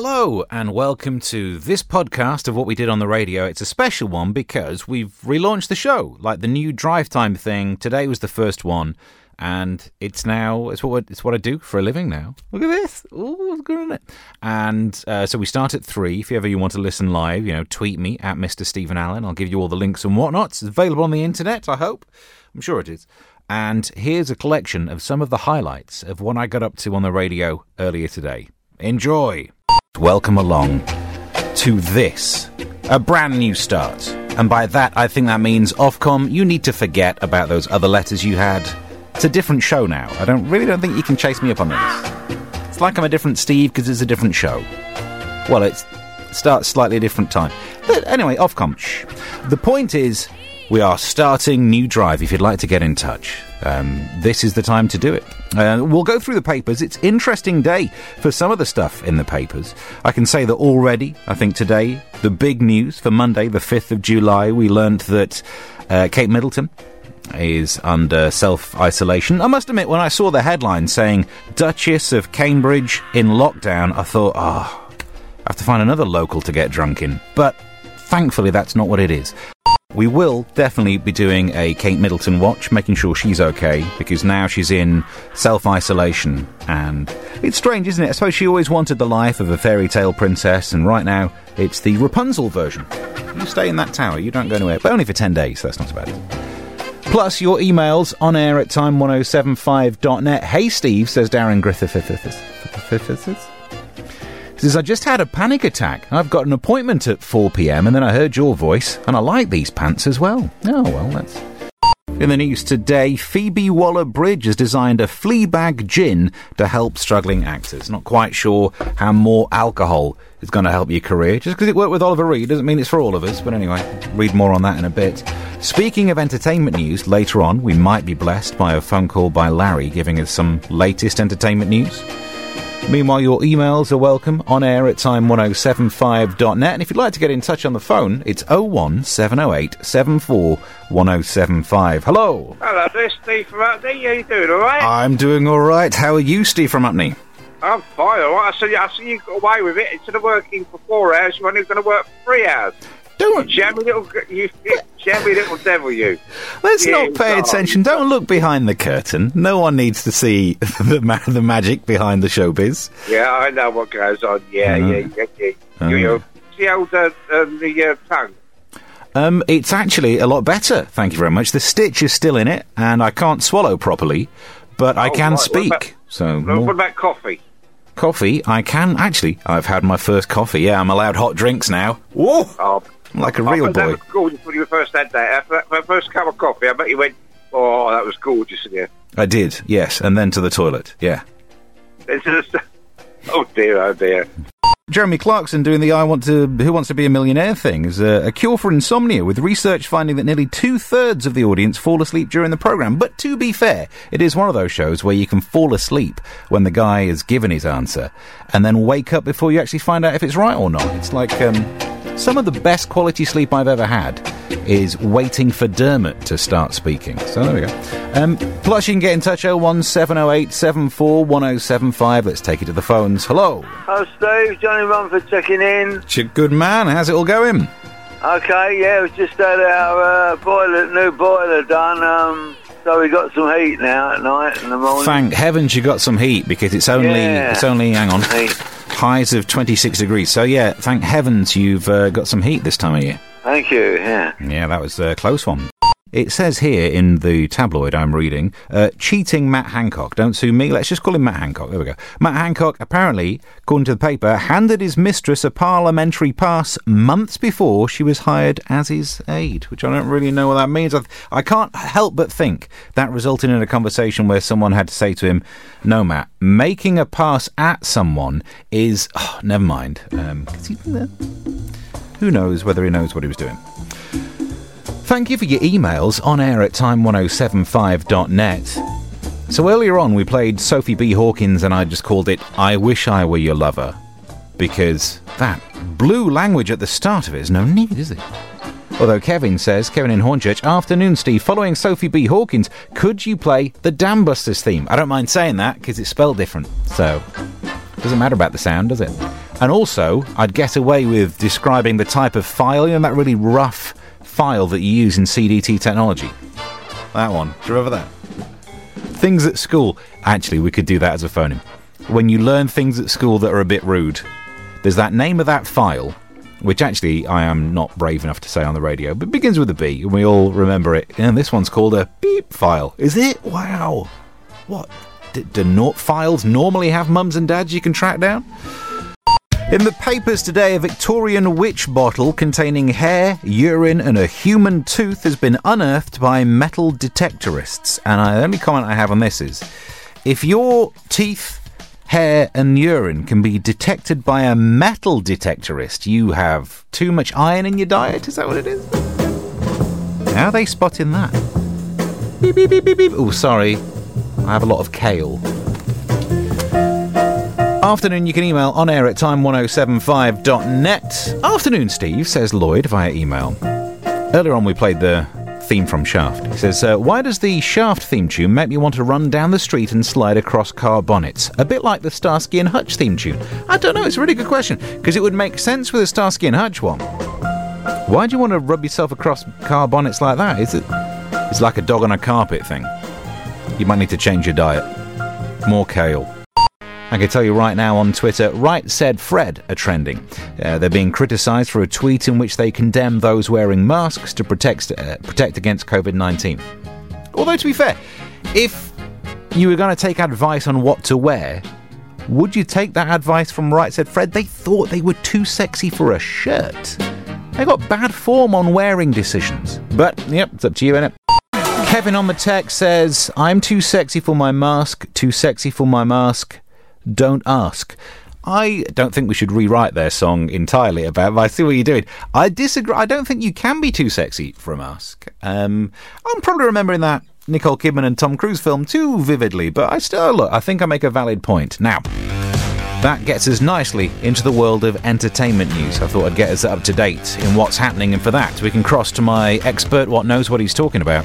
Hello, and welcome to this podcast of what we did on the radio. It's a special one because we've relaunched the show, like the new drive time thing. Today was the first one, and it's now it's what it's what I do for a living now. Look at this, oh, it's good, isn't it? And uh, so we start at three. If you ever you want to listen live, you know, tweet me at Mr. Stephen Allen. I'll give you all the links and whatnot. It's available on the internet. I hope. I'm sure it is. And here's a collection of some of the highlights of what I got up to on the radio earlier today. Enjoy. Welcome along to this, a brand new start. And by that, I think that means Ofcom, you need to forget about those other letters you had. It's a different show now. I don't really don't think you can chase me up on this. It's like I'm a different Steve because it's a different show. Well, it starts slightly different time. But anyway, Ofcom. Shh. The point is, we are starting new drive. If you'd like to get in touch, um, this is the time to do it. Uh, we'll go through the papers. It's interesting day for some of the stuff in the papers. I can say that already. I think today the big news for Monday, the fifth of July, we learnt that uh, Kate Middleton is under self isolation. I must admit, when I saw the headline saying Duchess of Cambridge in lockdown, I thought, oh, I have to find another local to get drunk in. But thankfully, that's not what it is. We will definitely be doing a Kate Middleton watch, making sure she's okay, because now she's in self isolation. And it's strange, isn't it? I suppose she always wanted the life of a fairy tale princess, and right now it's the Rapunzel version. You stay in that tower, you don't go anywhere, but only for 10 days, that's not so bad. Plus, your emails on air at time1075.net. Hey, Steve, says Darren Griffiths. He says, I just had a panic attack. I've got an appointment at 4 pm, and then I heard your voice, and I like these pants as well. Oh, well, that's. In the news today, Phoebe Waller Bridge has designed a Fleabag gin to help struggling actors. Not quite sure how more alcohol is going to help your career. Just because it worked with Oliver Reed doesn't mean it's for all of us. But anyway, read more on that in a bit. Speaking of entertainment news, later on we might be blessed by a phone call by Larry giving us some latest entertainment news. Meanwhile, your emails are welcome on air at time1075.net. And if you'd like to get in touch on the phone, it's 01708 74 1075. Hello. Hello, this is Steve from Upney. How you doing, all right? I'm doing all right. How are you, Steve from Upney? I'm fine, all right. I see, I see you got away with it. Instead of working for four hours, you're only going to work for three hours. Don't. Jammy little, you, little devil, you. Let's Yeah, not pay attention. Don't look behind the curtain. No one needs to see the ma- the magic behind the showbiz. Yeah, I know what goes on. Yeah, Uh-huh. yeah, yeah, yeah. Uh-huh. You, you see how the, um, the uh, tongue? Um, it's actually a lot better. Thank you very much. The stitch is still in it, and I can't swallow properly, but I Oh, can right. What speak. about- so What more about coffee? coffee, I can actually. I've had my first coffee. Yeah, I'm allowed hot drinks now. Whoa! Oh, like a real that boy. gorgeous when you first had that. My first cup of coffee, I bet you went, oh, that was gorgeous in here. I did, yes, and then to the toilet. Yeah. It's just, oh dear, oh dear. Jeremy Clarkson doing the I want to Who Wants to Be a Millionaire thing is a, a cure for insomnia, with research finding that nearly two thirds of the audience fall asleep during the program. But to be fair, it is one of those shows where you can fall asleep when the guy has given his answer, and then wake up before you actually find out if it's right or not. It's like um, some of the best quality sleep I've ever had is waiting for Dermot to start speaking. So there we go. Um, plus, you can get in touch 01708 74 1075. Let's take it to the phones. Hello. Oh, Steve, Johnny Rumford checking in. Ch- Good man. How's it all going? Okay, yeah, we've just had our uh, boiler, new boiler done. Um, so we got some heat now at night in the morning. Thank heavens you got some heat because it's only Yeah. it's only hang on Heat. Highs of 26 degrees. So yeah, thank heavens you've uh, got some heat this time of year. Thank you. Yeah. Yeah, that was a close one. It says here in the tabloid I'm reading, uh, cheating Matt Hancock. Don't sue me. Let's just call him Matt Hancock. There we go. Matt Hancock apparently, according to the paper, handed his mistress a parliamentary pass months before she was hired as his aide, which I don't really know what that means. I, I can't help but think that resulted in a conversation where someone had to say to him, "No, Matt, making a pass at someone is oh, never mind." Um, he- who knows whether he knows what he was doing. Thank you for your emails on air at time1075.net. So earlier on, we played Sophie B. Hawkins, and I just called it I Wish I Were Your Lover. Because that blue language at the start of it is no need, is it? Although Kevin says, Kevin in Hornchurch, afternoon, Steve, following Sophie B. Hawkins, could you play the Dam Busters theme? I don't mind saying that because it's spelled different. So, doesn't matter about the sound, does it? And also, I'd get away with describing the type of file, you know, that really rough file that you use in CDT technology. That one. Do you remember that? Things at school. Actually, we could do that as a phoneme. When you learn things at school that are a bit rude, there's that name of that file, which actually I am not brave enough to say on the radio, but begins with a B, and we all remember it. And this one's called a beep file. Is it? Wow. What? Do not files normally have mums and dads you can track down? In the papers today, a Victorian witch bottle containing hair, urine, and a human tooth has been unearthed by metal detectorists. And the only comment I have on this is if your teeth, hair, and urine can be detected by a metal detectorist, you have too much iron in your diet? Is that what it is? How are they spotting that? Beep, beep, beep, beep, beep. Oh, sorry. I have a lot of kale. Afternoon, you can email on air at time1075.net. Afternoon, Steve, says Lloyd via email. Earlier on, we played the theme from Shaft. He says, uh, Why does the Shaft theme tune make me want to run down the street and slide across car bonnets? A bit like the Starsky and Hutch theme tune. I don't know, it's a really good question, because it would make sense with a Starsky and Hutch one. Why do you want to rub yourself across car bonnets like that? Is it? It's like a dog on a carpet thing. You might need to change your diet. More kale. I can tell you right now on Twitter, Right Said Fred are trending. Uh, they're being criticised for a tweet in which they condemn those wearing masks to protect, uh, protect against COVID 19. Although, to be fair, if you were going to take advice on what to wear, would you take that advice from Right Said Fred? They thought they were too sexy for a shirt. They got bad form on wearing decisions. But, yep, it's up to you, innit? Kevin on the text says, I'm too sexy for my mask, too sexy for my mask. Don't ask. I don't think we should rewrite their song entirely about. But I see what you're doing. I disagree. I don't think you can be too sexy for a mask. Um, I'm probably remembering that Nicole Kidman and Tom Cruise film too vividly, but I still look. I think I make a valid point. Now, that gets us nicely into the world of entertainment news. I thought I'd get us up to date in what's happening, and for that, we can cross to my expert, what knows what he's talking about.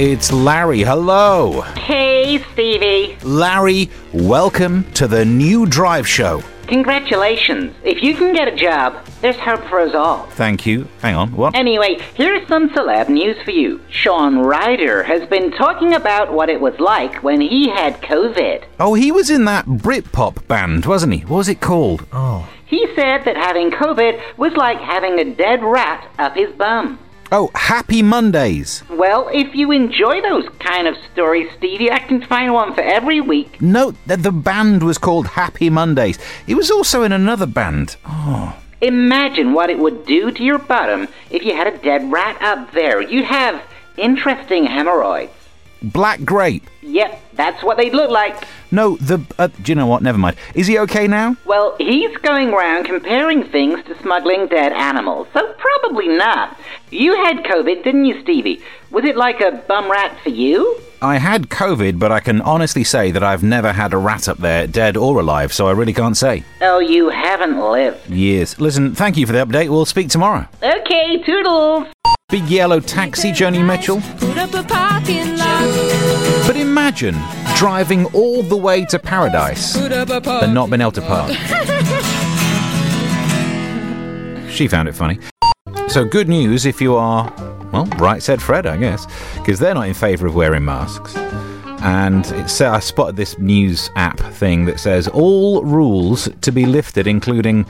It's Larry. Hello. Hey, Stevie. Larry, welcome to the new Drive Show. Congratulations. If you can get a job, there's hope for us all. Thank you. Hang on. What? Anyway, here's some celeb news for you. Shaun Ryder has been talking about what it was like when he had COVID. Oh, he was in that Britpop band, wasn't he? What was it called? Oh. He said that having COVID was like having a dead rat up his bum. Oh, Happy Mondays. Well, if you enjoy those kind of stories, Stevie, I can find one for every week. No, the, the band was called Happy Mondays. It was also in another band. Oh. Imagine what it would do to your bottom if you had a dead rat up there. You'd have interesting hemorrhoids. Black Grape. Yep, that's what they'd look like. No, the. Uh, do you know what? Never mind. Is he okay now? Well, he's going round comparing things to smuggling dead animals, so probably not. You had COVID, didn't you, Stevie? Was it like a bum rat for you? I had COVID, but I can honestly say that I've never had a rat up there, dead or alive, so I really can't say. Oh, you haven't lived. Years. Listen, thank you for the update. We'll speak tomorrow. Okay, toodles. Big yellow taxi, Joni Mitchell. But imagine driving all the way to paradise and not being able to park. she found it funny. So, good news if you are, well, right said Fred, I guess, because they're not in favour of wearing masks. And it said, I spotted this news app thing that says all rules to be lifted, including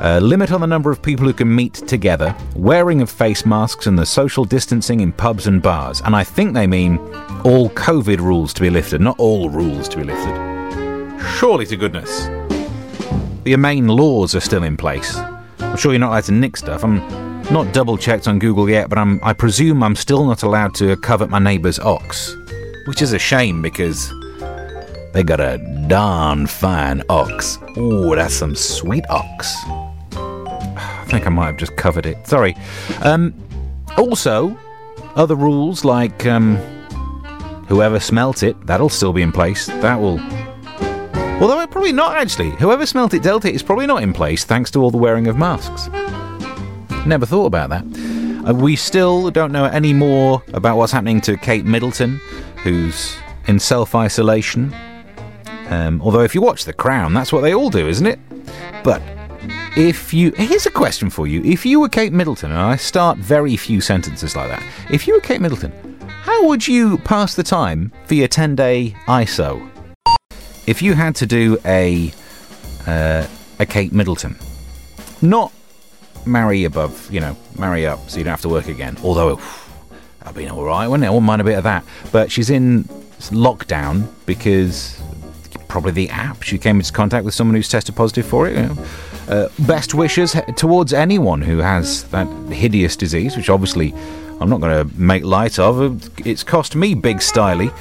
a limit on the number of people who can meet together, wearing of face masks, and the social distancing in pubs and bars. And I think they mean all COVID rules to be lifted, not all rules to be lifted. Surely to goodness. The main laws are still in place. I'm sure you're not allowed to nick stuff. I'm not double checked on Google yet, but I'm, I presume I'm still not allowed to covet my neighbour's ox. Which is a shame because they got a darn fine ox. Oh, that's some sweet ox. I think I might have just covered it. Sorry. Um, also, other rules like um, whoever smelt it, that'll still be in place. That will. Although probably not actually. Whoever smelt it dealt it is probably not in place thanks to all the wearing of masks. Never thought about that. Uh, we still don't know any more about what's happening to Kate Middleton, who's in self isolation. Um, although, if you watch The Crown, that's what they all do, isn't it? But If you here's a question for you: If you were Kate Middleton, and I start very few sentences like that. If you were Kate Middleton, how would you pass the time for your ten-day ISO? If you had to do a uh, a Kate Middleton, not marry above, you know, marry up, so you don't have to work again. Although that'd be all right, wouldn't it? I wouldn't mind a bit of that. But she's in lockdown because probably the app. She came into contact with someone who's tested positive for it. You know. Uh, best wishes towards anyone who has that hideous disease, which obviously I'm not going to make light of. It's cost me big styly.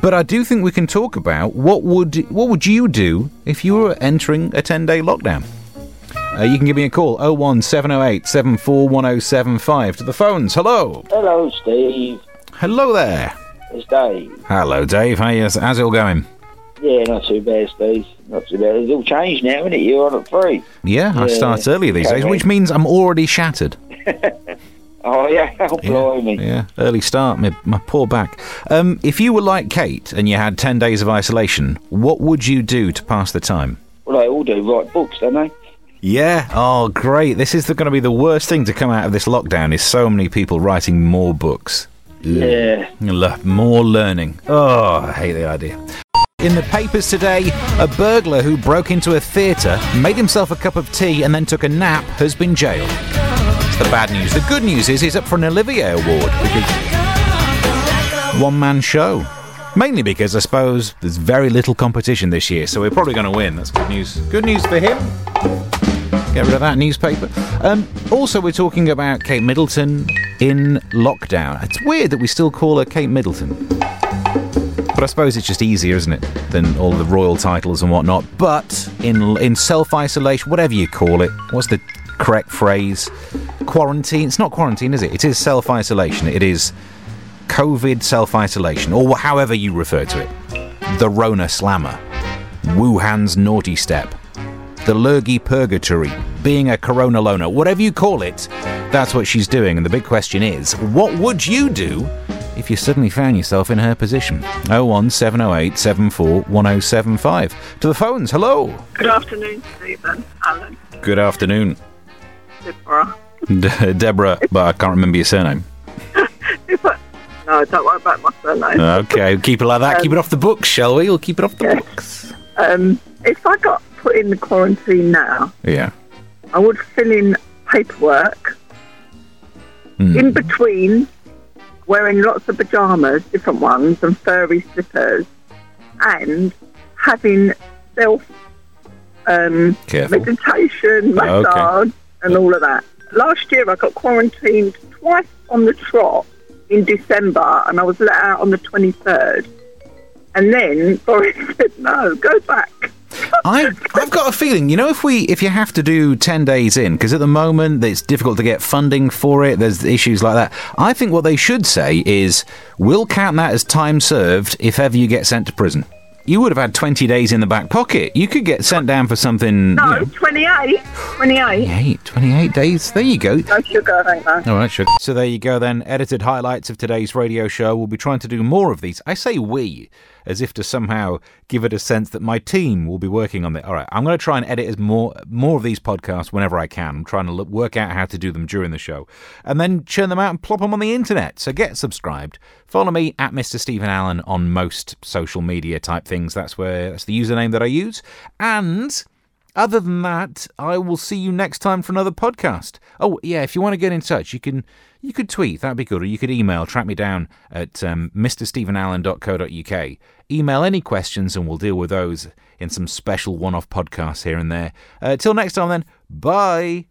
But I do think we can talk about what would what would you do if you were entering a 10 day lockdown. Uh, you can give me a call 01708 741075 to the phones. Hello. Hello, Steve. Hello there. It's Dave. Hello, Dave. How you, how's it all going? Yeah, not too bad, Steve. Not too bad. It's all changed now, isn't it? You're on at three. Yeah, I start earlier these days, which means I'm already shattered. Oh, yeah. Oh, blimey. Yeah, early start, my, my poor back. Um, if you were like Kate and you had 10 days of isolation, what would you do to pass the time? Well, they all do write books, don't they? Yeah. Oh, great. This is going to be the worst thing to come out of this lockdown is so many people writing more books. Yeah. More learning. Oh, I hate the idea. In the papers today, a burglar who broke into a theatre, made himself a cup of tea, and then took a nap has been jailed. It's the bad news. The good news is he's up for an Olivier Award because one man show. Mainly because I suppose there's very little competition this year, so we're probably going to win. That's good news. Good news for him. Get rid of that newspaper. Um, also, we're talking about Kate Middleton in lockdown. It's weird that we still call her Kate Middleton. But I suppose it's just easier, isn't it, than all the royal titles and whatnot. But in in self isolation, whatever you call it, what's the correct phrase? Quarantine. It's not quarantine, is it? It is self isolation. It is COVID self isolation, or however you refer to it. The Rona Slammer, Wuhan's naughty step, the Lurgy Purgatory, being a Corona loner, whatever you call it, that's what she's doing. And the big question is, what would you do if you suddenly found yourself in her position? 01708 741075. To the phones, hello. Good afternoon, Stephen, Allen, Good afternoon. Deborah. De- Deborah, but I can't remember your surname. No, don't worry about my surname. Okay, keep it like that. Keep it off the books, shall we? We'll keep it off the Yeah. books. Um, if I got put in the quarantine now, Yeah. I would fill in paperwork Hmm. in between wearing lots of pajamas, different ones, and furry slippers, and having self um, meditation, massage, and all of that. Last year, I got quarantined twice on the trot in December, and I was let out on the 23rd. And then Boris said, no, go back. I, I've got a feeling, you know, if we if you have to do ten days in, because at the moment it's difficult to get funding for it. There's issues like that. I think what they should say is, we'll count that as time served if ever you get sent to prison. You would have had twenty days in the back pocket. You could get sent down for something. No, You know, 28. 28. 28, 28 days. There you go. No sugar, thank you. All right, sure. So there you go then. Edited highlights of today's radio show. We'll be trying to do more of these. I say we, as if to somehow give it a sense that my team will be working on it. All right, I'm going to try and edit as more more of these podcasts whenever I can. I'm trying to look, work out how to do them during the show, and then churn them out and plop them on the internet. So get subscribed. Follow me at Mr. Stephen Allen on most social media type things. That's where that's the username that I use. And other than that, I will see you next time for another podcast. Oh yeah, if you want to get in touch, you can you could tweet, that'd be good, or you could email, track me down at um, mrstephenallen.co.uk. Email any questions and we'll deal with those in some special one-off podcasts here and there. Uh, till next time then, bye.